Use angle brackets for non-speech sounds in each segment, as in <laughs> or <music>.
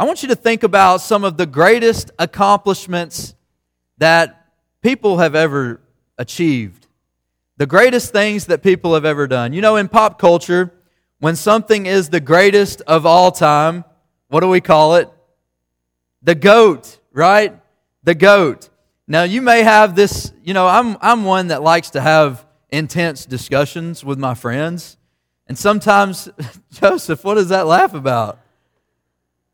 I want you to think about some of the greatest accomplishments that people have ever achieved. The greatest things that people have ever done. You know, in pop culture, when something is the greatest of all time, what do we call it? The GOAT, right? The GOAT. Now, you may have this, you know, I'm, I'm one that likes to have intense discussions with my friends. And sometimes, <laughs> Joseph, what does that laugh about?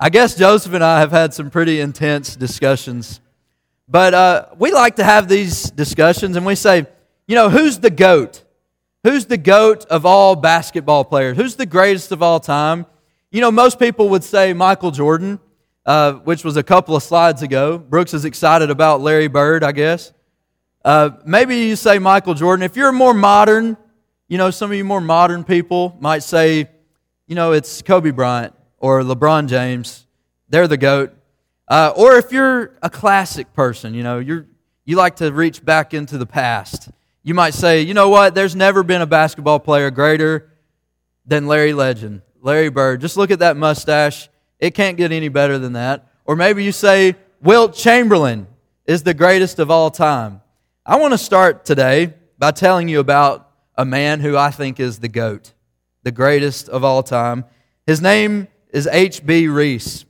I guess Joseph and I have had some pretty intense discussions. But uh, we like to have these discussions and we say, you know, who's the GOAT? Who's the GOAT of all basketball players? Who's the greatest of all time? You know, most people would say Michael Jordan, uh, which was a couple of slides ago. Brooks is excited about Larry Bird, I guess. Uh, maybe you say Michael Jordan. If you're more modern, you know, some of you more modern people might say, you know, it's Kobe Bryant or LeBron James. They're the GOAT. Uh, or if you're a classic person, you know, you're, you like to reach back into the past. You might say, you know what, there's never been a basketball player greater than Larry Legend, Larry Bird. Just look at that mustache. It can't get any better than that. Or maybe you say, Wilt Chamberlain is the greatest of all time. I want to start today by telling you about a man who I think is the GOAT, the greatest of all time. His name is H.B. Reese.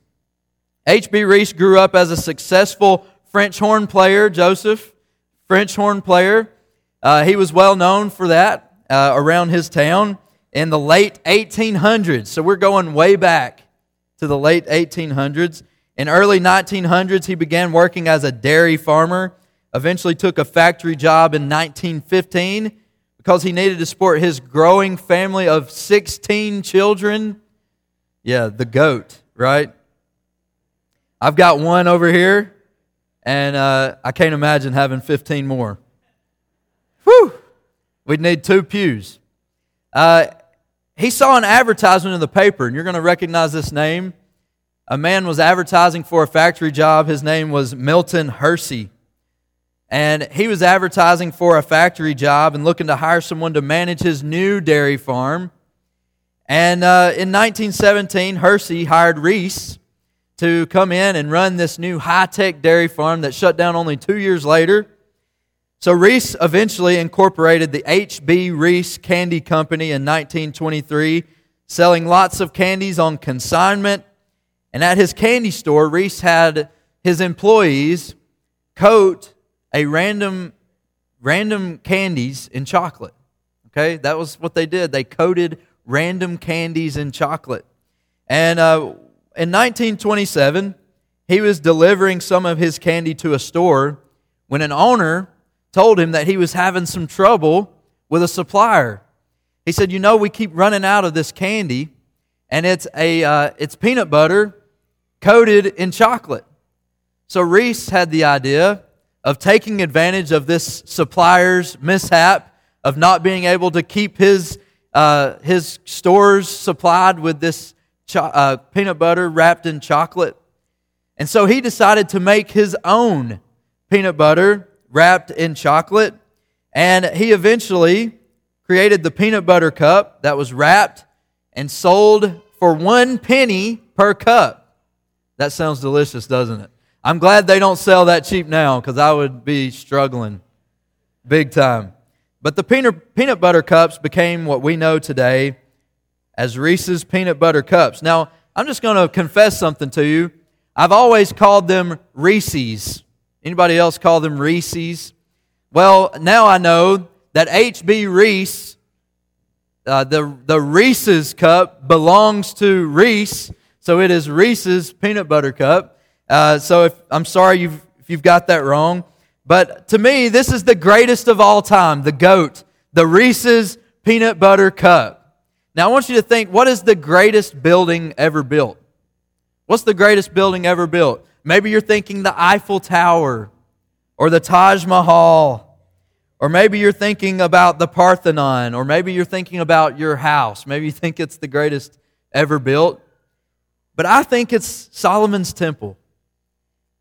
H.B. Reese grew up as a successful French horn player, Joseph, French horn player. Uh, he was well known for that uh, around his town in the late 1800s. So we're going way back to the late 1800s. In early 1900s, he began working as a dairy farmer eventually took a factory job in 1915 because he needed to support his growing family of 16 children. Yeah, the goat, right? I've got one over here, and uh, I can't imagine having 15 more. Whew! We'd need two pews. Uh, he saw an advertisement in the paper, and you're going to recognize this name. A man was advertising for a factory job. His name was Milton Hershey. And he was advertising for a factory job and looking to hire someone to manage his new dairy farm. And uh, in 1917, Hershey hired Reese to come in and run this new high tech dairy farm that shut down only two years later. So Reese eventually incorporated the H.B. Reese Candy Company in 1923, selling lots of candies on consignment. And at his candy store, Reese had his employees coat a random random candies in chocolate. Okay, that was what they did. They coated random candies and chocolate. And uh, in 1927, he was delivering some of his candy to a store when an owner told him that he was having some trouble with a supplier. He said, "You know, we keep running out of this candy, and it's a uh, it's peanut butter coated in chocolate." So Reese had the idea of taking advantage of this supplier's mishap of not being able to keep his, uh, his stores supplied with this cho- uh, peanut butter wrapped in chocolate. And so he decided to make his own peanut butter wrapped in chocolate. And he eventually created the peanut butter cup that was wrapped and sold for one penny per cup. That sounds delicious, doesn't it? I'm glad they don't sell that cheap now because I would be struggling big time. But the peanut, butter cups became what we know today as Reese's peanut butter cups. Now, I'm just going to confess something to you. I've always called them Reese's. Anybody else call them Reese's? Well, now I know that H.B. Reese, uh, the, the Reese's cup belongs to Reese, so it is Reese's peanut butter cup. Uh, so if, I'm sorry you've, if you've got that wrong. But to me, this is the greatest of all time the goat, the Reese's peanut butter cup. Now, I want you to think what is the greatest building ever built? What's the greatest building ever built? Maybe you're thinking the Eiffel Tower or the Taj Mahal. Or maybe you're thinking about the Parthenon, or maybe you're thinking about your house. Maybe you think it's the greatest ever built. But I think it's Solomon's temple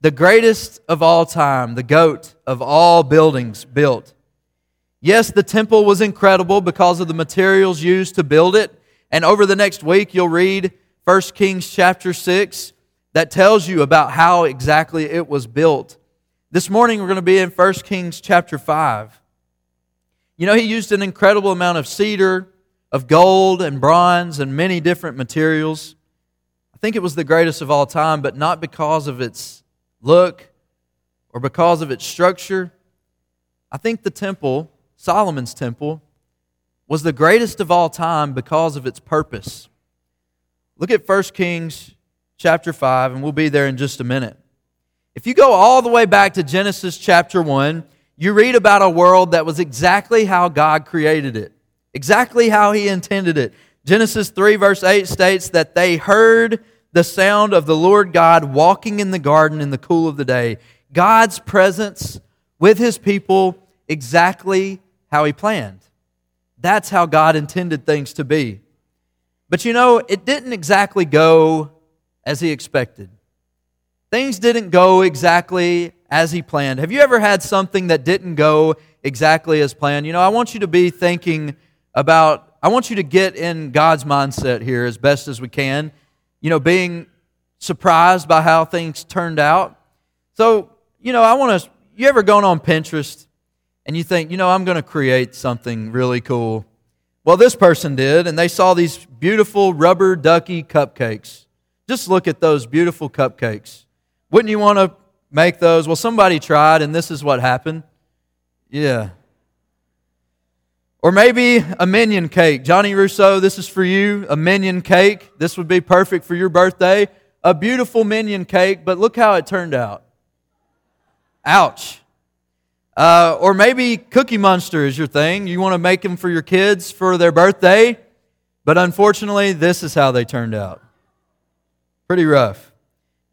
the greatest of all time, the goat of all buildings built. Yes, the temple was incredible because of the materials used to build it. And over the next week, you'll read 1 Kings chapter 6 that tells you about how exactly it was built. This morning we're going to be in 1 Kings chapter 5. You know, he used an incredible amount of cedar, of gold and bronze, and many different materials. I think it was the greatest of all time, but not because of its look or because of its structure. I think the temple, Solomon's temple, was the greatest of all time because of its purpose. Look at 1 Kings chapter 5, and we'll be there in just a minute. If you go all the way back to Genesis chapter 1, you read about a world that was exactly how God created it, exactly how He intended it. Genesis 3, verse 8 states that they heard the sound of the Lord God walking in the garden in the cool of the day. God's presence with His people exactly how He planned. That's how God intended things to be. But you know, it didn't exactly go as He expected. Things didn't go exactly as he planned. Have you ever had something that didn't go exactly as planned? You know, I want you to be thinking about, I want you to get in God's mindset here as best as we can. You know, being surprised by how things turned out. So, you know, I want to, you ever gone on Pinterest and you think, you know, I'm going to create something really cool? Well, this person did, and they saw these beautiful rubber ducky cupcakes. Just look at those beautiful cupcakes. Wouldn't you want to make those? Well, somebody tried, and this is what happened. Yeah. Or maybe a minion cake. Johnny Rousseau, this is for you. A minion cake. This would be perfect for your birthday. A beautiful minion cake, but look how it turned out. Ouch. Uh, or maybe Cookie Monster is your thing. You want to make them for your kids for their birthday, but unfortunately, this is how they turned out. Pretty rough.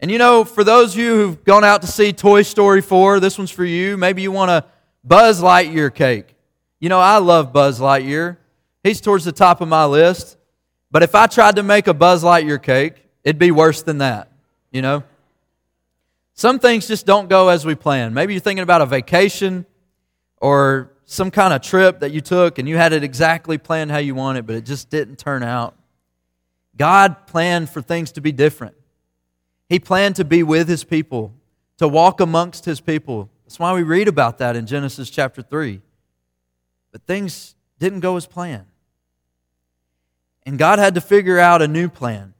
And you know, for those of you who've gone out to see Toy Story 4, this one's for you. Maybe you want a Buzz Lightyear cake. You know, I love Buzz Lightyear. He's towards the top of my list. But if I tried to make a Buzz Lightyear cake, it'd be worse than that, you know? Some things just don't go as we plan. Maybe you're thinking about a vacation or some kind of trip that you took and you had it exactly planned how you wanted, but it just didn't turn out. God planned for things to be different. He planned to be with his people, to walk amongst his people. That's why we read about that in Genesis chapter 3. But things didn't go as planned. And God had to figure out a new plan.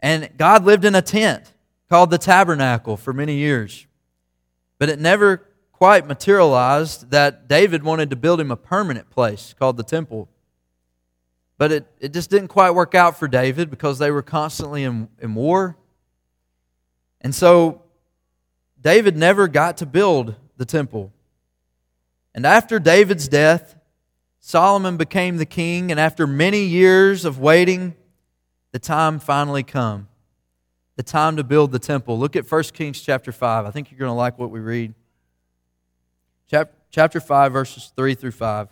And God lived in a tent called the tabernacle for many years. But it never quite materialized that David wanted to build him a permanent place called the temple. But it, it just didn't quite work out for David because they were constantly in, in war and so David never got to build the temple. And after David's death, Solomon became the king, and after many years of waiting, the time finally come. The time to build the temple. Look at 1 Kings chapter 5. I think you're going to like what we read. Chapter 5, verses 3 through 5.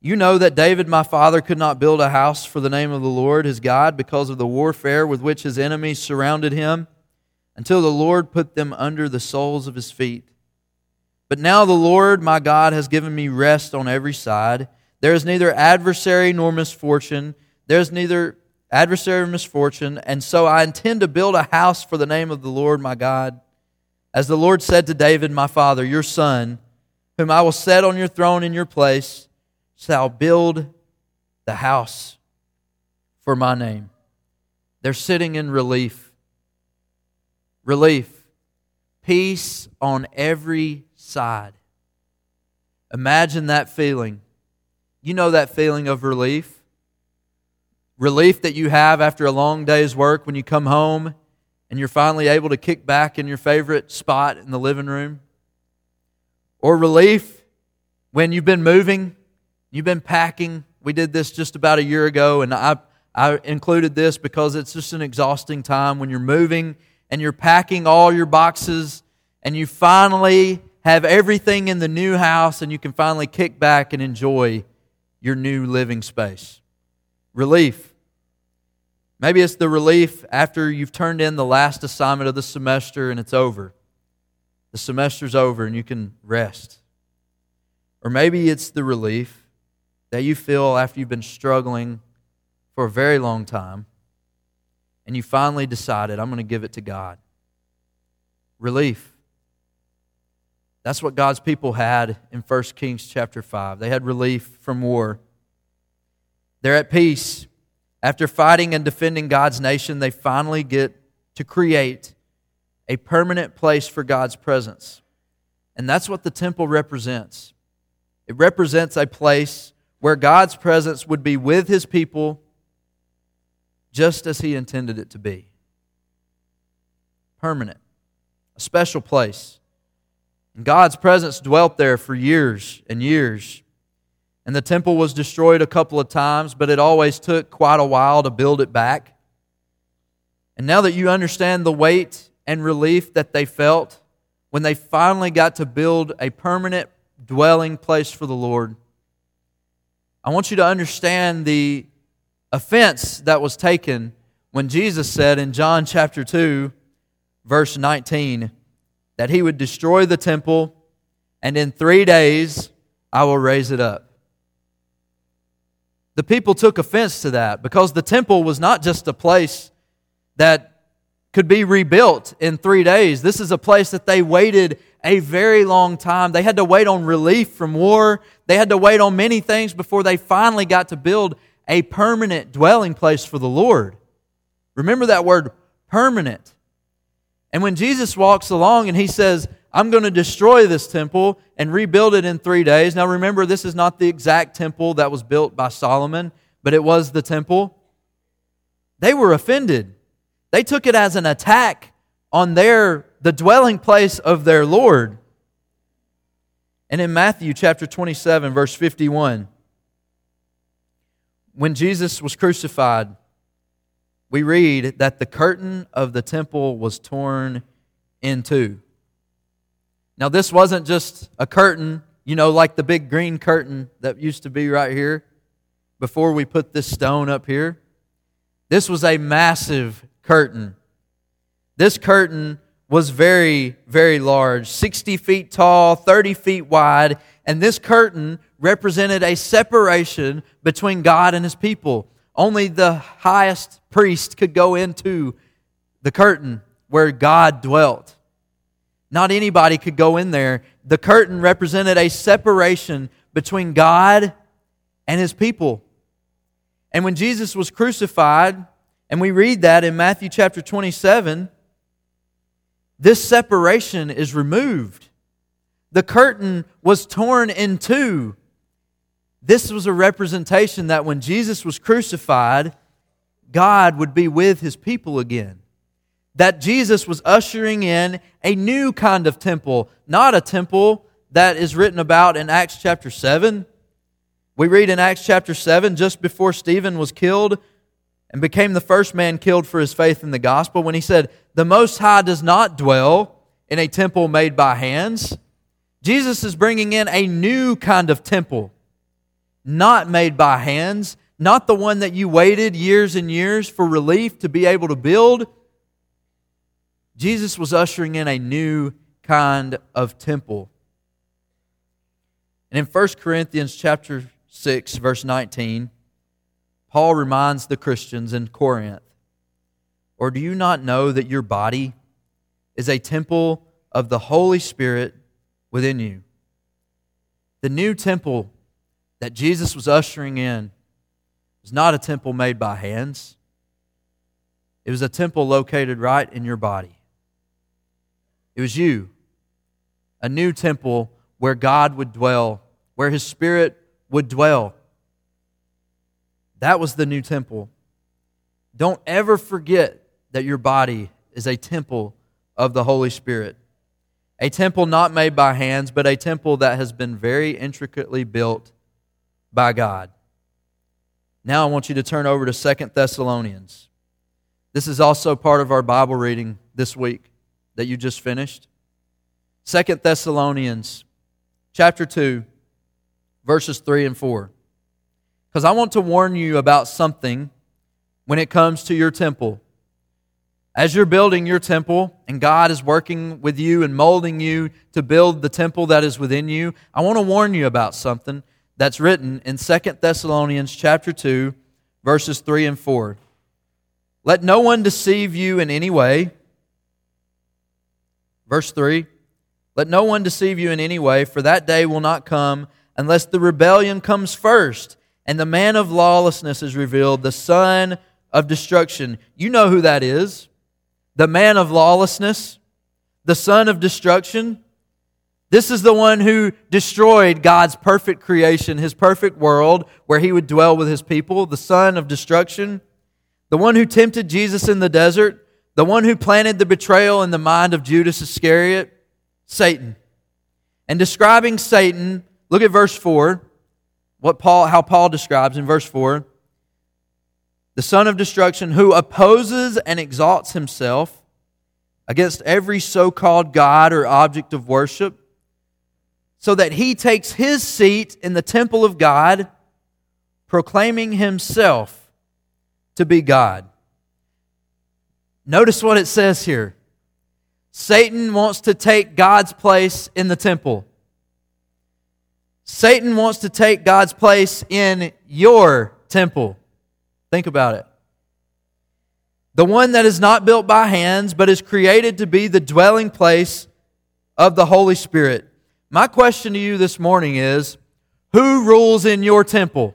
You know that David, my father, could not build a house for the name of the Lord his God because of the warfare with which his enemies surrounded him until the Lord put them under the soles of his feet. But now the Lord my God has given me rest on every side. There is neither adversary nor misfortune. There is neither adversary or misfortune. And so I intend to build a house for the name of the Lord my God. As the Lord said to David, my father, your son, whom I will set on your throne in your place, shall build the house for my name. They're sitting in relief relief, peace on every Imagine that feeling. You know that feeling of relief. Relief that you have after a long day's work when you come home and you're finally able to kick back in your favorite spot in the living room. Or relief when you've been moving, you've been packing. We did this just about a year ago, and I, I included this because it's just an exhausting time when you're moving and you're packing all your boxes and you finally have everything in the new house and you can finally kick back and enjoy your new living space. Relief. Maybe it's the relief after you've turned in the last assignment of the semester and it's over. The semester's over and you can rest. Or maybe it's the relief that you feel after you've been struggling for a very long time and you finally decided, I'm going to give it to God. Relief. That's what God's people had in 1 Kings chapter 5. They had relief from war. They're at peace. After fighting and defending God's nation, they finally get to create a permanent place for God's presence. And that's what the temple represents. It represents a place where God's presence would be with his people just as he intended it to be. Permanent, a special place. God's presence dwelt there for years and years. And the temple was destroyed a couple of times, but it always took quite a while to build it back. And now that you understand the weight and relief that they felt when they finally got to build a permanent dwelling place for the Lord, I want you to understand the offense that was taken when Jesus said in John chapter 2, verse 19, that he would destroy the temple and in three days I will raise it up. The people took offense to that because the temple was not just a place that could be rebuilt in three days. This is a place that they waited a very long time. They had to wait on relief from war. They had to wait on many things before they finally got to build a permanent dwelling place for the Lord. Remember that word permanent. And when Jesus walks along and he says, I'm going to destroy this temple and rebuild it in three days. Now remember, this is not the exact temple that was built by Solomon, but it was the temple. They were offended. They took it as an attack on their the dwelling place of their Lord. And in Matthew chapter 27 verse 51, when Jesus was crucified, we read that the curtain of the temple was torn in two. Now, this wasn't just a curtain, you know, like the big green curtain that used to be right here before we put this stone up here. This was a massive curtain. This curtain was very, very large 60 feet tall, 30 feet wide, and this curtain represented a separation between God and his people. Only the highest priest could go into the curtain where God dwelt. Not anybody could go in there. The curtain represented a separation between God and his people. And when Jesus was crucified, and we read that in Matthew chapter 27, this separation is removed. The curtain was torn in two this was a representation that when Jesus was crucified, God would be with his people again. That Jesus was ushering in a new kind of temple, not a temple that is written about in Acts chapter 7. We read in Acts chapter 7, just before Stephen was killed and became the first man killed for his faith in the gospel, when he said, The Most High does not dwell in a temple made by hands. Jesus is bringing in a new kind of temple not made by hands, not the one that you waited years and years for relief to be able to build. Jesus was ushering in a new kind of temple. And in 1 Corinthians chapter 6 verse 19, Paul reminds the Christians in Corinth, "Or do you not know that your body is a temple of the Holy Spirit within you?" The new temple that Jesus was ushering in was not a temple made by hands, it was a temple located right in your body. It was you, a new temple where God would dwell, where His Spirit would dwell. That was the new temple. Don't ever forget that your body is a temple of the Holy Spirit. A temple not made by hands, but a temple that has been very intricately built by God. Now I want you to turn over to Second Thessalonians. This is also part of our Bible reading this week that you just finished. Second Thessalonians chapter 2 verses 3 and 4. Cuz I want to warn you about something when it comes to your temple. As you're building your temple and God is working with you and molding you to build the temple that is within you, I want to warn you about something that's written in 2 Thessalonians chapter 2 verses 3 and 4. Let no one deceive you in any way. Verse 3 Let no one deceive you in any way, for that day will not come unless the rebellion comes first and the man of lawlessness is revealed, the son of destruction. You know who that is. The man of lawlessness, the son of destruction. This is the one who destroyed God's perfect creation, his perfect world where he would dwell with his people, the son of destruction. The one who tempted Jesus in the desert, the one who planted the betrayal in the mind of Judas Iscariot, Satan. And describing Satan, look at verse 4 what Paul, how Paul describes in verse 4 the son of destruction who opposes and exalts himself against every so called God or object of worship, so that he takes his seat in the temple of God, proclaiming himself to be God. Notice what it says here Satan wants to take God's place in the temple. Satan wants to take God's place in your temple. Think about it. The one that is not built by hands, but is created to be the dwelling place of the Holy Spirit. My question to you this morning is who rules in your temple?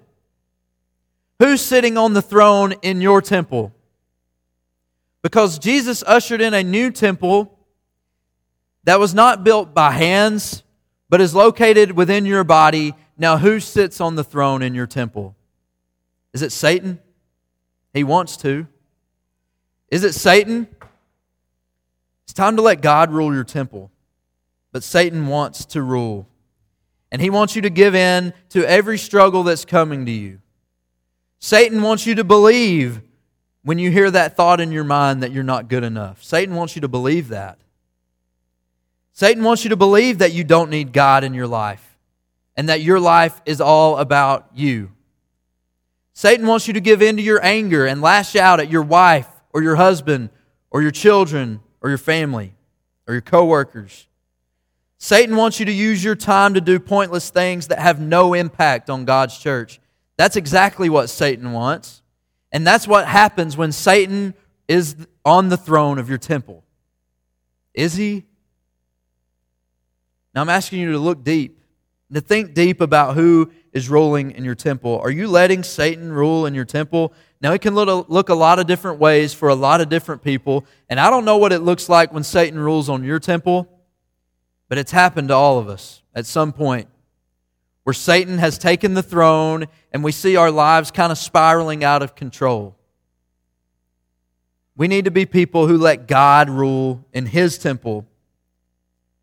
Who's sitting on the throne in your temple? Because Jesus ushered in a new temple that was not built by hands, but is located within your body. Now, who sits on the throne in your temple? Is it Satan? He wants to. Is it Satan? It's time to let God rule your temple. But Satan wants to rule. And he wants you to give in to every struggle that's coming to you. Satan wants you to believe when you hear that thought in your mind that you're not good enough. Satan wants you to believe that. Satan wants you to believe that you don't need God in your life and that your life is all about you. Satan wants you to give in to your anger and lash out at your wife or your husband or your children or your family or your coworkers. Satan wants you to use your time to do pointless things that have no impact on God's church. That's exactly what Satan wants. And that's what happens when Satan is on the throne of your temple. Is he? Now I'm asking you to look deep, to think deep about who is ruling in your temple. Are you letting Satan rule in your temple? Now, it can look a lot of different ways for a lot of different people, and I don't know what it looks like when Satan rules on your temple, but it's happened to all of us at some point where Satan has taken the throne and we see our lives kind of spiraling out of control. We need to be people who let God rule in His temple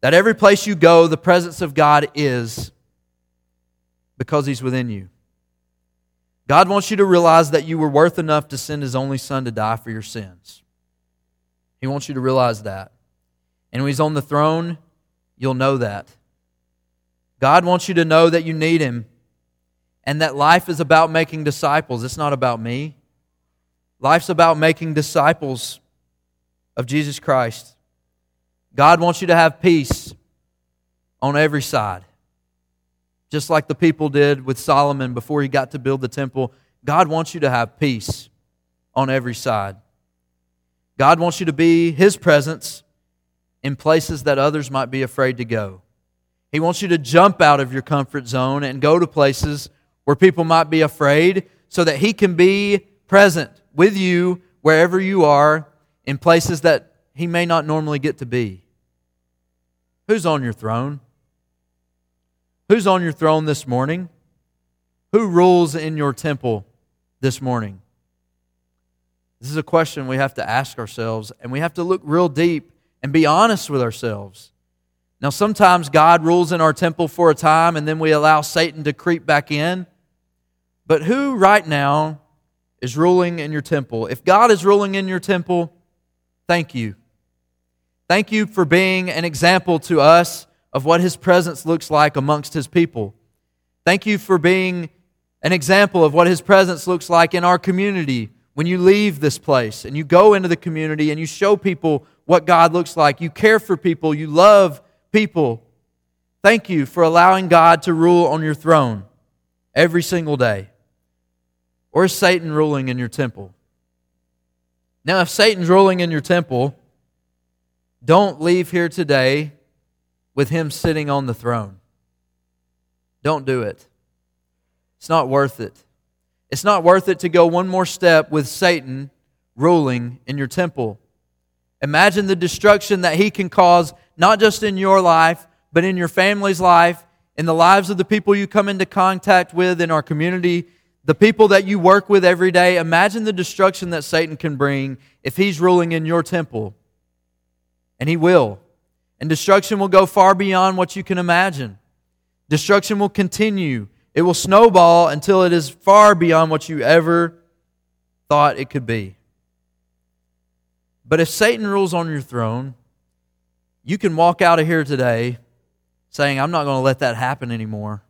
that every place you go, the presence of God is because He's within you. God wants you to realize that you were worth enough to send His only Son to die for your sins. He wants you to realize that. And when He's on the throne, you'll know that. God wants you to know that you need Him and that life is about making disciples. It's not about me. Life's about making disciples of Jesus Christ. God wants you to have peace on every side. Just like the people did with Solomon before he got to build the temple, God wants you to have peace on every side. God wants you to be His presence in places that others might be afraid to go. He wants you to jump out of your comfort zone and go to places where people might be afraid so that He can be present with you wherever you are in places that He may not normally get to be. Who's on your throne? Who's on your throne this morning? Who rules in your temple this morning? This is a question we have to ask ourselves, and we have to look real deep and be honest with ourselves. Now, sometimes God rules in our temple for a time, and then we allow Satan to creep back in. But who right now is ruling in your temple? If God is ruling in your temple, thank you. Thank you for being an example to us of what His presence looks like amongst His people. Thank you for being an example of what His presence looks like in our community when you leave this place and you go into the community and you show people what God looks like. You care for people, you love people. Thank you for allowing God to rule on your throne every single day. Or is Satan ruling in your temple? Now, if Satan's ruling in your temple, don't leave here today with him sitting on the throne. Don't do it. It's not worth it. It's not worth it to go one more step with Satan ruling in your temple. Imagine the destruction that he can cause, not just in your life, but in your family's life, in the lives of the people you come into contact with in our community, the people that you work with every day. Imagine the destruction that Satan can bring if he's ruling in your temple. And he will. And destruction will go far beyond what you can imagine. Destruction will continue. It will snowball until it is far beyond what you ever thought it could be. But if Satan rules on your throne, you can walk out of here today saying, I'm not going to let that happen anymore.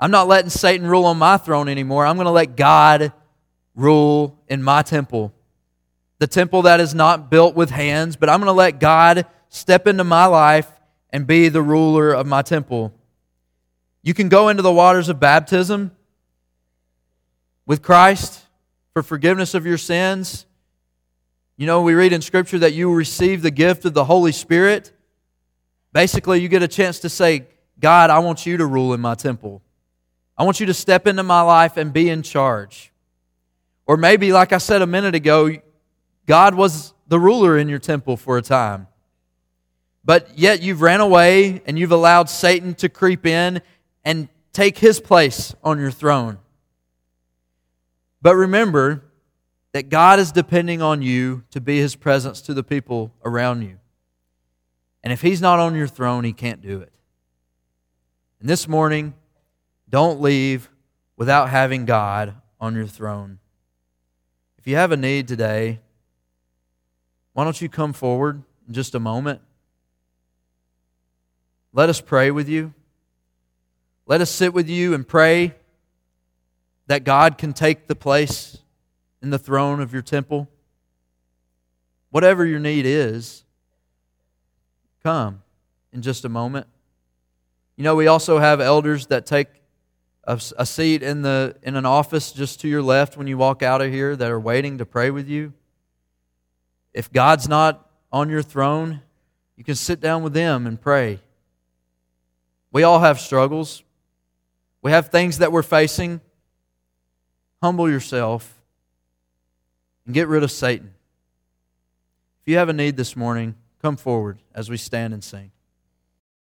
I'm not letting Satan rule on my throne anymore. I'm going to let God rule in my temple. The temple that is not built with hands, but I'm going to let God step into my life and be the ruler of my temple. You can go into the waters of baptism with Christ for forgiveness of your sins. You know, we read in Scripture that you receive the gift of the Holy Spirit. Basically, you get a chance to say, God, I want you to rule in my temple. I want you to step into my life and be in charge. Or maybe, like I said a minute ago, God was the ruler in your temple for a time. But yet you've ran away and you've allowed Satan to creep in and take his place on your throne. But remember, that God is depending on you to be his presence to the people around you. And if he's not on your throne, he can't do it. And this morning, don't leave without having God on your throne. If you have a need today, why don't you come forward in just a moment? Let us pray with you. Let us sit with you and pray that God can take the place in the throne of your temple. Whatever your need is, come in just a moment. You know, we also have elders that take a, a, seat in, the, in an office just to your left when you walk out of here that are waiting to pray with you. If God's not on your throne, you can sit down with them and pray. We all have struggles, we have things that we're facing. Humble yourself and get rid of Satan. If you have a need this morning, come forward as we stand and sing.